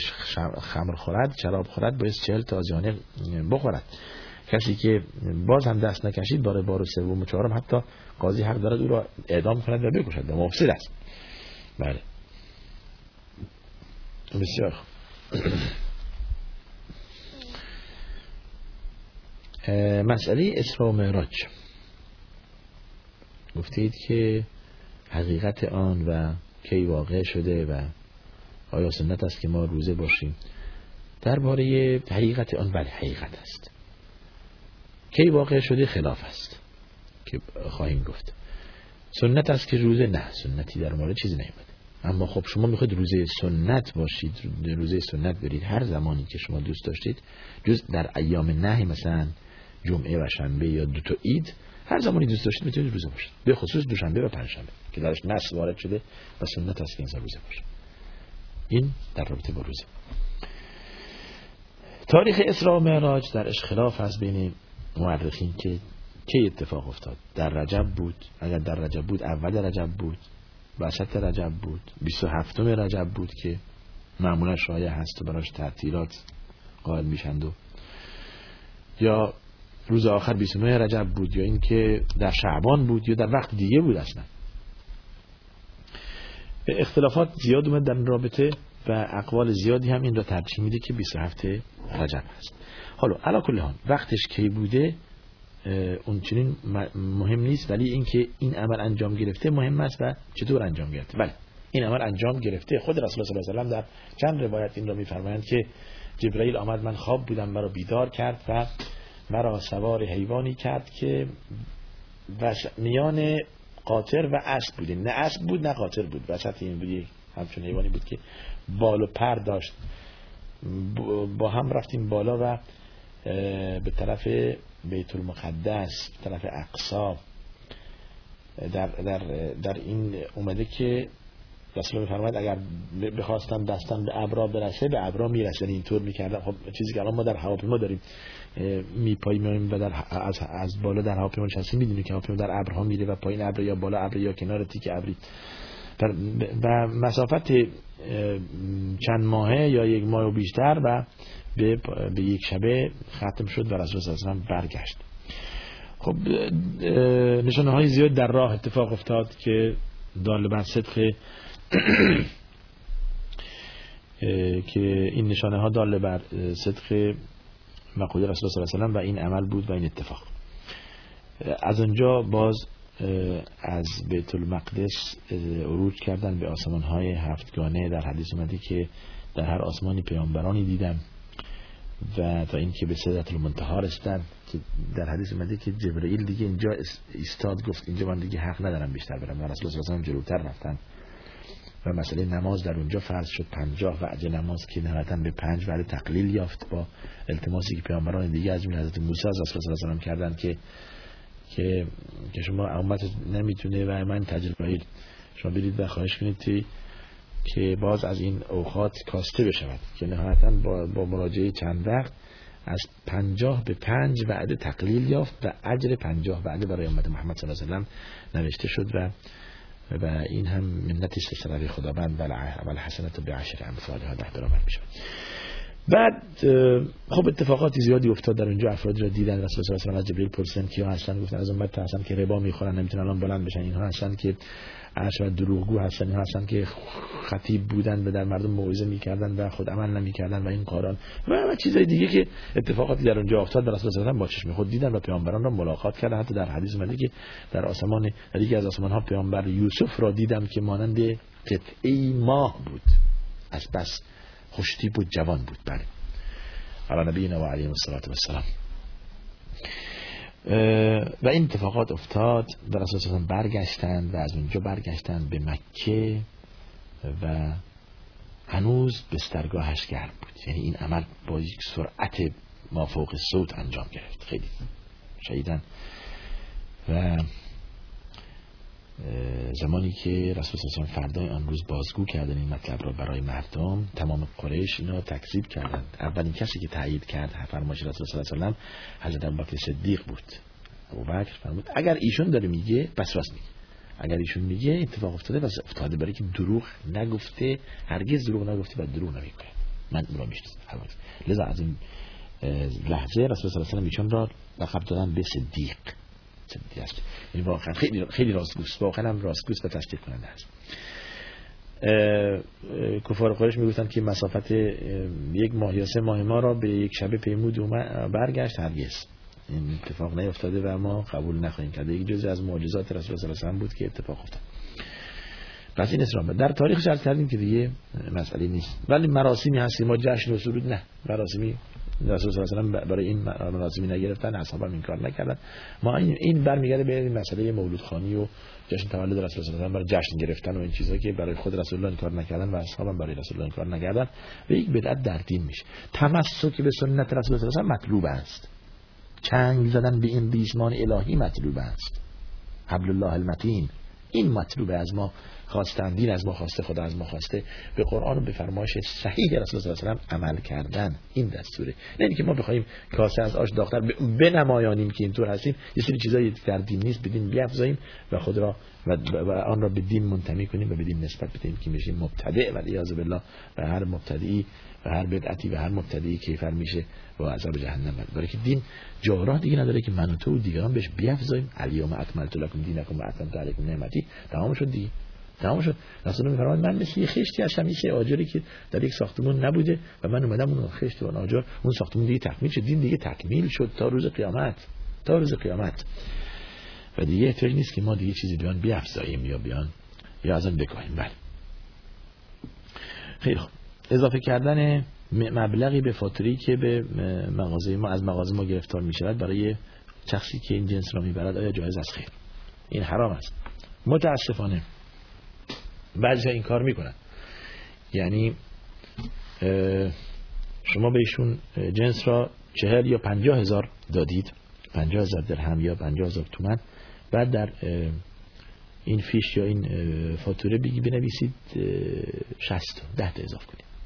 [SPEAKER 1] خمر خورد شراب خورد باید چهل تا جانه بخورد. کسی که باز هم دست نکشید بار بار سوم و چهارم حتی قاضی حق دارد او را اعدام کند و بکشد و مفسد است. بله. بسیار مسئله اسراء و معراج. گفتید که حقیقت آن و کی واقع شده و آیا سنت است که ما روزه باشیم؟ درباره حقیقت آن بله حقیقت است. کی واقع شده خلاف است که خواهیم گفت. سنت است که روزه نه سنتی در مورد چیزی نیومده اما خب شما می‌خواید روزه سنت باشید روزه سنت برید. هر زمانی که شما دوست داشتید جز در ایام نه مثلا جمعه و شنبه یا دو تا اید هر زمانی دوست داشتید می‌تونید روزه باشید. به خصوص دوشنبه و پنجشنبه. که درش نص وارد شده و سنت است که انسان روزه باشه. این در رابطه با روزه. تاریخ اسراء و معراج در خلاف از بین مورخین که کی اتفاق افتاد. در رجب بود اگر در رجب بود اول رجب بود وسط رجب بود 27 رجب بود که معمولا شایع هست و براش تعطیلات قائل میشند و یا روز آخر 29 رجب بود یا اینکه در شعبان بود یا در وقت دیگه بود اصلا. اختلافات زیاد اومد در رابطه و اقوال زیادی هم این را ترجیح میده که 27 رجب هست حالا علا کل وقتش کی بوده؟ اون چنین مهم نیست ولی اینکه این عمل انجام گرفته مهم است و چطور انجام گرفته؟ بله این عمل انجام گرفته. خود رسول الله صلی الله علیه و در چند روایت این را میفرمایند که جبرئیل آمد من خواب بودم مرا بیدار کرد و مرا سوار حیوانی کرد که میان قاطر و اسب بوده نه اسب بود نه قاطر بود. وسط این بود همچون حیوانی بود که بال و پر داشت. با هم رفتیم بالا و به طرف بیت المقدس به طرف اقصا در, در, در این اومده که رسول فرماید اگر بخواستم دستم به ابرا برسه به ابرا می‌رسه. یعنی اینطور می‌کردم. خب چیزی که الان ما در هواپیما داریم میپایی میایم و در از, از بالا در هواپیما نشستیم می‌دونیم که هواپیما در ابرها میره و پایین ابر یا بالا ابر یا کنار تیک ابری. و مسافت چند ماهه یا یک ماه و بیشتر و به, به یک شبه ختم شد و رسول الله برگشت. خب نشانه های زیاد در راه اتفاق افتاد که دال بر صدق که این نشانه ها دال بر صدق مقوله رسول الله صلی الله علیه و این عمل بود و این اتفاق. از اونجا باز از بیت المقدس عروج کردن به آسمان های هفتگانه. در حدیث اومده که در هر آسمانی پیامبرانی دیدن و تا اینکه به صدت المنتها رسیدن که در حدیث اومده که جبرئیل دیگه اینجا استاد گفت اینجا من دیگه حق ندارم بیشتر برم. و رسول الله صلی جلوتر رفتن. و مسئله نماز در اونجا فرض شد پنجاه وعد نماز که نهایتا به پنج وعده تقلیل یافت با التماسی که پیامبران دیگه از جمله حضرت موسی از رسول الله کردن که که که شما امت نمی‌تونه و من تجربه شما برید و خواهش کنید که باز از این اوقات کاسته بشود که نهایتا با, با مراجعه چند وقت از پنجاه به پنج وعده تقلیل یافت و اجر پنجاه وعده برای امت محمد صلی الله علیه وسلم نوشته شد و و این هم منت است خداوند و الحسنت به عشر امثالها ده برابر میشه. بعد خب اتفاقاتی زیادی افتاد در اونجا افرادی را دیدن رسول صلی الله علیه و جبریل پرسیدن کیا هستن؟ گفتن از امت هستن که ربا می‌خورن نمی‌تونن الان بلند بشن. اینها هستن که و دروغگو هستن هستن که خطیب بودن و در مردم موعظه می‌کردن و خود عمل نمی‌کردن و این قاران و, و چیزای دیگه که اتفاقاتی در اونجا افتاد در الله با چشم خود دیدن و پیامبران را ملاقات کردن. حتی در حدیث اومده که در آسمان یکی از آسمان ها پیامبر یوسف را دیدم که مانند قطعه ماه بود. از بس خوشتیب و جوان بود. بله. علی نبینا و علیه السلام و این اتفاقات افتاد و رسول برگشتند و از اونجا برگشتند به مکه و هنوز بسترگاهش گرم بود. یعنی این عمل با یک سرعت مافوق صوت انجام گرفت. خیلی شهیدن و زمانی که رسول الله فردای آن روز بازگو کردن این مطلب را برای مردم تمام قریش اینا تکذیب کردند. اولین کسی که تایید کرد فرمایش رسول صلی الله علیه و حضرت ابوبکر صدیق بود. ابوبکر فرمود اگر ایشون داره میگه پس راست میگه. اگر ایشون میگه اتفاق افتاده پس افتاده. برای که دروغ نگفته هرگز دروغ نگفته و دروغ نمیگه من اون را می‌شناسم. لذا از این لحظه رسول صلی الله علیه و ایشون را لقب دادن به صدیق. صدیق است این واقعا خیلی خیلی راستگوست. واقعا هم راستگوست و تصدیق کننده است کفار قریش می‌گفتن که مسافت یک ماه یا سه ماه ما را به یک شب پیمود برگشت. هرگز این اتفاق نیفتاده و ما قبول نخواهیم کرده یک جزء از معجزات رسول الله صلی بود که اتفاق افتاد. پس این اسلام در تاریخ شرط کردیم که دیگه مسئله نیست. ولی مراسمی هستی ما جشن و سرود نه. مراسمی رسول صلی الله علیه برای این مراسمی نگرفتن اصحاب این کار نکردن. ما این این برمیگرده به مسئله مولود خانی و جشن تولد رسول الله علیه برای جشن گرفتن و این چیزا که برای خود رسول الله این کار نکردن و اصحاب برای رسول الله این کار نکردن. و یک بدعت در دین میشه. تمسک به سنت رسول الله صلی مطلوب است. چنگ زدن به این ریسمان الهی مطلوب است. حبل الله المتین. این مطلوب از ما خواستن دین از ما خواسته خدا از ما خواسته به قرآن و به فرمایش صحیح رسول الله صلی عمل کردن. این دستوره. نه اینکه ما بخوایم کاسه از آش داختر بنمایانیم که اینطور هستیم. یه سری چیزایی در دین نیست بدین بیافزاییم و خود را و, آن را به دین منتمی کنیم و به دین نسبت بدیم که میشیم مبتدع. و بالله و هر مبتدعی و هر بدعتی و هر مبتدعی کیفر میشه. و عذاب جهنم برای که دین جاراه دیگه نداره که من و تو و دیگران بهش بیافزاییم الیوم اکملت لکم دینکم و اتممت علیکم نعمتی. تمام شد دیگه. تمام شد. رسول میفرماد من مثل یه خشتی هستم. مثل آجری که در یک ساختمون نبوده و من اومدم اون خشت و اون آجر اون ساختمون دیگه تکمیل شد. دین دیگه تکمیل شد تا روز قیامت. تا روز قیامت. و دیگه احتیاج نیست که ما دیگه چیزی بیان بیافزاییم یا بیان یا از اون بکاهیم. بله. خیلی خوب. اضافه کردن مبلغی به فاتوری که به مغازه ما از مغازه ما گرفتار می شود برای شخصی که این جنس را می‌برد آیا جایز است؟ خیر. این حرام است. متاسفانه بعضی این کار می‌کنن. یعنی شما بهشون جنس را چهل یا پنجاه هزار دادید پنجاه هزار درهم یا پنجاه هزار تومن بعد در این فیش یا این فاتوره بگی بنویسید شست ده تا اضافه کنید.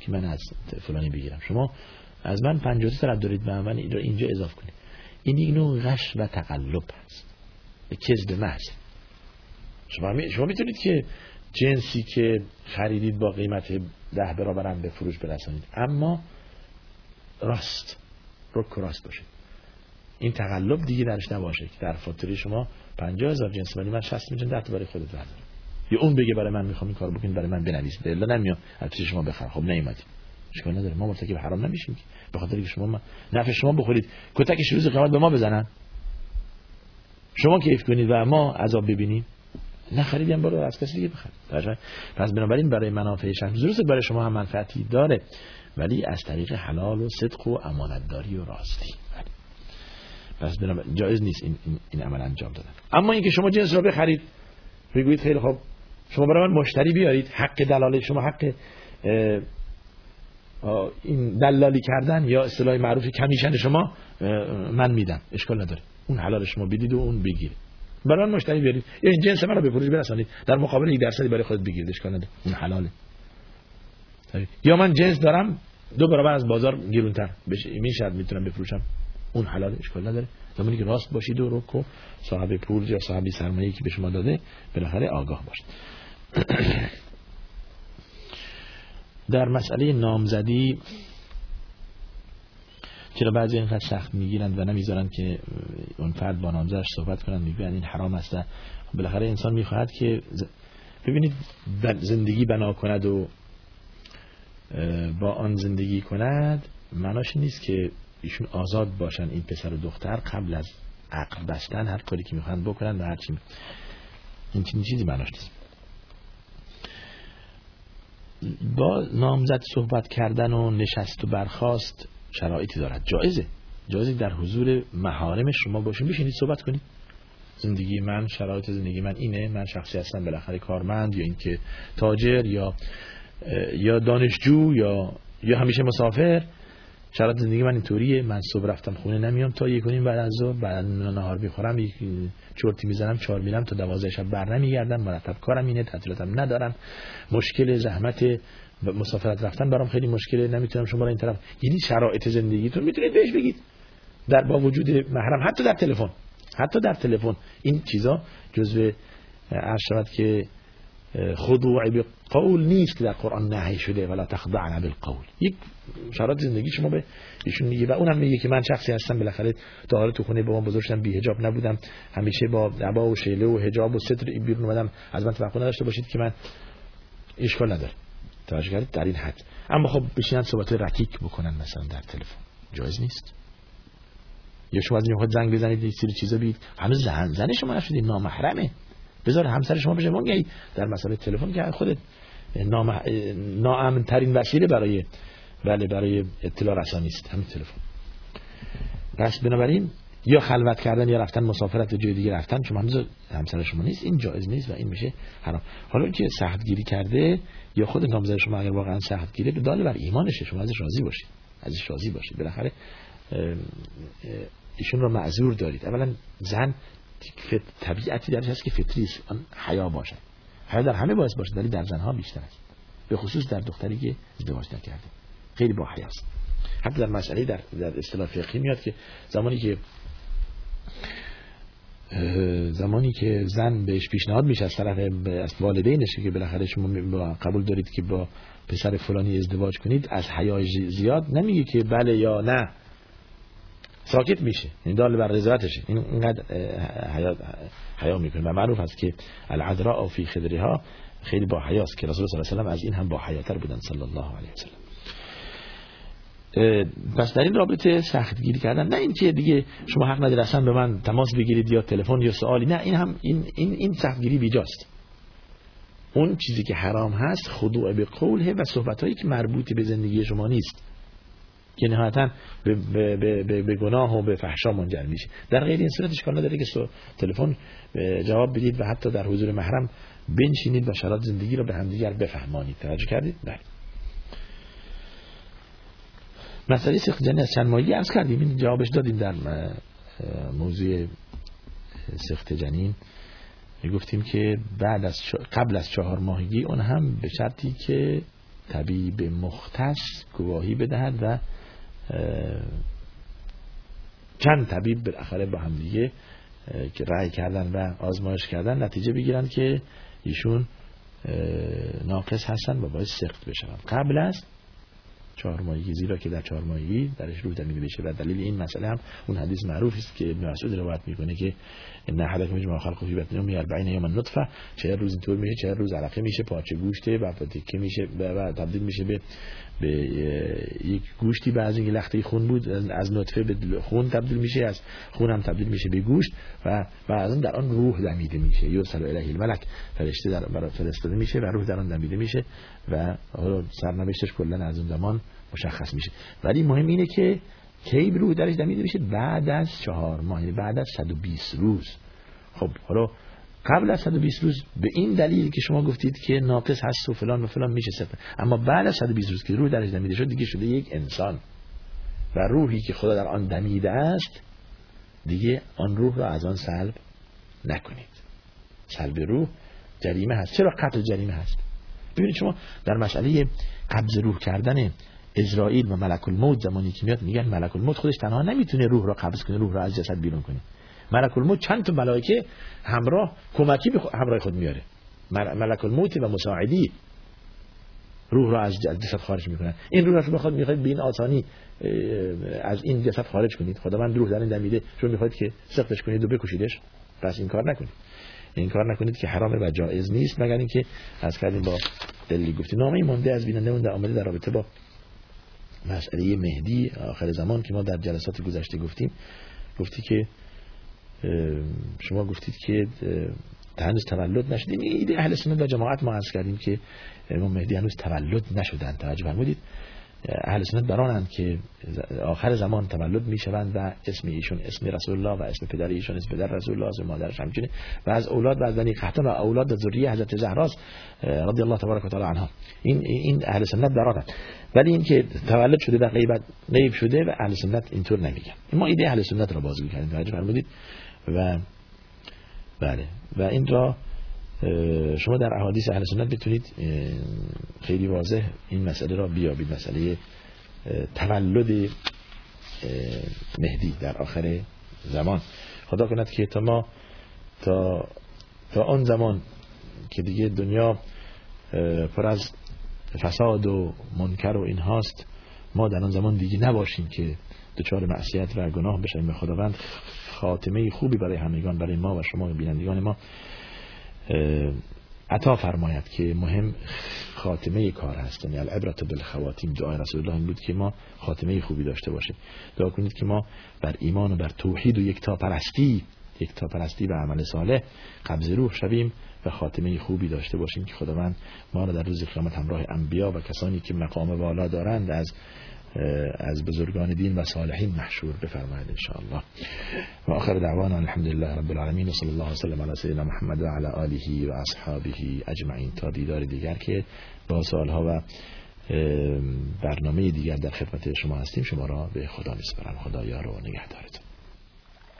[SPEAKER 1] که من از فلانی بگیرم. شما از من پنجاه تا دارید به من اینجا اضافه کنید. این یک نوع غش و تقلب هست کذب محض. شما, شما می‌تونید که جنسی که خریدید با قیمت ده برابرم به فروش برسانید. اما راست. رو راست باشه این تقلب دیگه درش نباشه که در فاتوره شما 50 هزار جنس ولی من 60 میلیون ده برای خودت بردارم یا اون بگه برای من می‌خوام این کارو بکنید برای من بنویسید الا نمیام از شما بخرم خب نیومدید اشکال نداره. ما مرتکب حرام نمیشیم به خاطر اینکه شما نفع شما بخورید. کتکش روز قیامت به ما بزنن. شما کیف کنید و ما عذاب ببینیم. نخریدیم برو از کسی دیگه بخرید پس بنابراین برای منافع شخص درسته برای شما هم منفعتی داره. ولی از طریق حلال و صدق و امانتداری و راستی. پس بنابراین جایز نیست این, این, این عمل انجام دادن. اما اینکه شما جنس را بخرید. بگویید خیلی خوب. شما برای من مشتری بیارید. حق دلاله شما حق این دلالی کردن یا اصطلاح معروف کمیشن شما من میدم. اشکال نداره. اون حلال شما بدید و اون بگیرید. برای من مشتری بیارید. یا این جنس من رو به فروش برسانید. در مقابل یک درصدی برای خودت بگیرید. اشکال نداره. اون حلاله. یا من جنس دارم دو برابر از بازار گیرونتر بشه این شرط می‌تونم بفروشم. اون حلال اشکال نداره. زمانی که راست باشید و رک و صاحب پول یا صاحب سرمایه‌ای که به شما داده بالاخره آگاه باشید. در مسئله نامزدی چرا بعضی اینقدر سخت می‌گیرند و نمی‌ذارن که اون فرد با نامزدش صحبت کنند میگن این حرام است بالاخره انسان می‌خواهد که ببینید زندگی بنا کند و با آن زندگی کند معناش نیست که ایشون آزاد باشن این پسر و دختر قبل از عقل بستن هر کاری که می‌خوان بکنن و هر چی این چیزی معناش نیست. با نامزد صحبت کردن و نشست و برخواست شرایطی دارد. جایزه. جایزه در حضور محارم شما باشین. بشینید صحبت کنید. زندگی من شرایط زندگی من اینه. من شخصی هستم بالاخره کارمند یا اینکه تاجر یا یا دانشجو یا یا همیشه مسافر. شرایط زندگی من اینطوریه. من صبح رفتم خونه نمیام تا یک بعد از ظهر بعد نهار می‌خورم یک چرتی می‌زنم چهار میرم تا دوازده شب بر نمیگردم. مرتب کارم اینه تعطیلاتم ندارم. مشکل زحمت مسافرت رفتن برام خیلی مشکله. نمی‌تونم شما این طرف یعنی شرایط زندگیتون می‌تونید بهش بگید. در با وجود محرم حتی در تلفن. حتی در تلفن. این چیزا جزء عرض که خضوع به قول نیست که در قرآن نهی شده ولا تخضعن بالقول. یک شرایط زندگی شما به ایشون میگه و اونم میگه که من شخصی هستم بالاخره تا حالا تو خونه بابام بزرگ شدم بی حجاب نبودم. همیشه با عبا و شیله و حجاب و ستر بیرون اومدم. از من توقع نداشته باشید که من اشکال نداره توجه کردید؟ در این حد. اما خب بشینن صحبت رکیک بکنن مثلا در تلفن. جایز نیست. یا شما از این زنگ بزنید این سری چیزا بید هنوز زن زن شما نشدید نامحرمه. بذار همسر شما بشه. مونگی در مسئله تلفن که خودت. ناامن ترین وسیله برای بله برای اطلاع رسانی است همین تلفن. پس بنابراین یا خلوت کردن یا رفتن مسافرت جای دیگه رفتن شما هنوز همسر شما نیست این جایز نیست و این میشه حرام. حالا که سخت گیری کرده یا خود نامزد شما اگر واقعا سخت گیره به دال بر ایمانشه شما ازش راضی باشید. ازش راضی باشید. بالاخره ایشون رو معذور دارید. اولا زن طبیعتی درش هست که فطری است آن حیا باشد. حیا در همه باعث باشه ولی در زنها بیشتر است. به خصوص در دختری که ازدواج نکرده. خیلی با حیاست حتی در مسئله در در اصطلاح فقهی میاد که زمانی که زمانی که زن بهش پیشنهاد میشه از طرف از والدینش که بالاخره شما قبول دارید که با پسر فلانی ازدواج کنید از حیای زیاد نمیگه که بله یا نه. ساکت میشه این دال بر رضایتشه این اینقدر حیا حیا می‌کنه. و معروف است که العذراء فی خدرها خیلی با حیاست که رسول صلی الله علیه و از این هم با حیاتر بودن صلی الله علیه و پس در این رابطه سخت گیری کردن. نه این که دیگه شما حق ندارید اصلا به من تماس بگیرید یا تلفن یا سوالی. نه این هم این این این سخت گیری بیجاست. اون چیزی که حرام هست خضوع به قوله و صحبت هایی که مربوط به زندگی شما نیست. که نهایتا به, به, به, به گناه و به فحشا منجر میشه. در غیر این صورت اشکال نداره که تلفن جواب بدید و حتی در حضور محرم بنشینید و شرایط زندگی رو به همدیگر بفهمانید توجه کردید؟ بله. مسئله سخت از چند ماهی عرض کردیم. این جوابش دادیم در موضوع سخت جنین گفتیم که بعد از قبل از چهار ماهگی اون هم به شرطی که طبیب مختص گواهی بدهد و چند طبیب بالاخره با هم دیگه که رأی کردن و آزمایش کردن نتیجه بگیرن که ایشون ناقص هستن و باید سخت بشن. قبل از چهار ماهگی زیرا که در چهار ماهگی درش روح دمیده بشه و دلیل این مسئله هم اون حدیث معروف است که ابن مسعود روایت می‌کنه که ان احدکم مجمع خلق فی بطن امه 40 یوم نطفه چه روز اینطور میشه چه روز علقه میشه پارچه گوشته و تکه میشه و تبدیل میشه به به یک گوشتی بعد اینکه لخته خون بود از نطفه به خون تبدیل میشه از خون هم تبدیل میشه به گوشت و بعضا در آن روح دمیده میشه. یرسل الیه الملک فرشته در برای فرستاده میشه و روح در آن دمیده میشه و سرنوشتش کلا از اون زمان مشخص میشه. ولی مهم اینه که کی روح درش دمیده میشه؟ بعد از چهار ماه یعنی بعد از 120 روز. خب حالا قبل از 120 روز به این دلیل که شما گفتید که ناقص هست و فلان و فلان میشه سفر اما بعد از 120 روز که روح درش دمیده شد دیگه شده یک انسان. و روحی که خدا در آن دمیده است دیگه آن روح را از آن سلب نکنید. سلب روح جریمه هست. چرا قتل جریمه هست؟ ببینید شما در مسئله قبض روح کردن اسرائیل و ملک الموت زمانی که میاد میگن ملک الموت خودش تنها نمی‌تونه روح را قبض کنه روح را از جسد بیرون کنه. ملک الموت چند تا ملائکه همراه کمکی به همراه خود میاره. ملک الموت و مساعدی روح را از جسد خارج می‌کنن. این روح رو بخواد می‌خواید به این آسانی از این جسد خارج کنید. خدا من روح در این دمیده. شما می‌خواید که سختش کنید و بکشیدش پس این کار نکنید. این کار نکنید که حرامه و جایز نیست مگر اینکه از کردیم با دلیل گفتی. نامه مونده از بیننده مونده آمده در رابطه با مسئله مهدی آخر زمان که ما در جلسات گذشته گفتیم گفتی که شما گفتید که هنوز تولد نشد این ایده اهل سنت و جماعت ما عرض کردیم که امام مهدی هنوز تولد نشدن. توجه فرمودید. اهل سنت برانند که آخر زمان تولد می‌شوند و اسم ایشون اسم رسول الله و اسم پدر ایشون اسم پدر رسول الله اسم مادرش همچنین. و از اولاد و از بنی قحطان و اولاد ذریه حضرت زهراست رضی الله تبارک و تعالی عنها. این این اهل سنت برانند ولی این که تولد شده و غیبت غیب شده و اهل سنت اینطور نمیگن. ما ایده اهل سنت را بازگو کردیم. توجه فرمودید. و بله. و این را شما در احادیث اهل سنت بتونید خیلی واضح این مسئله را بیابید. مسئله تولد مهدی در آخر زمان. خدا کند که تا ما تا تا آن زمان که دیگه دنیا پر از فساد و منکر و این هاست ما در آن زمان دیگه نباشیم که دچار معصیت و گناه بشیم. به خداوند خاتمه خوبی برای همگان برای ما و شما بینندگان ما عطا فرماید که مهم خاتمه کار هست. یعنی العبرت بالخواتیم دعای رسول الله این بود که ما خاتمه خوبی داشته باشیم. دعا کنید که ما بر ایمان و بر توحید و یک تا پرستی یک تا پرستی و عمل صالح قبض روح شویم و خاتمه خوبی داشته باشیم که خداوند ما را در روز قیامت همراه انبیا و کسانی که مقام والا دارند از از بزرگان دین و صالحین محشور بفرماید ان الله و آخر دعوانا الحمد لله رب العالمین و صلی الله وسلم علی سیدنا محمد و علی آله و اصحابه اجمعین. تا دیدار دیگر که با سالها و برنامه دیگر در خدمت شما هستیم شما را به خدا میسپارم. خدا یار و نگهدارتون.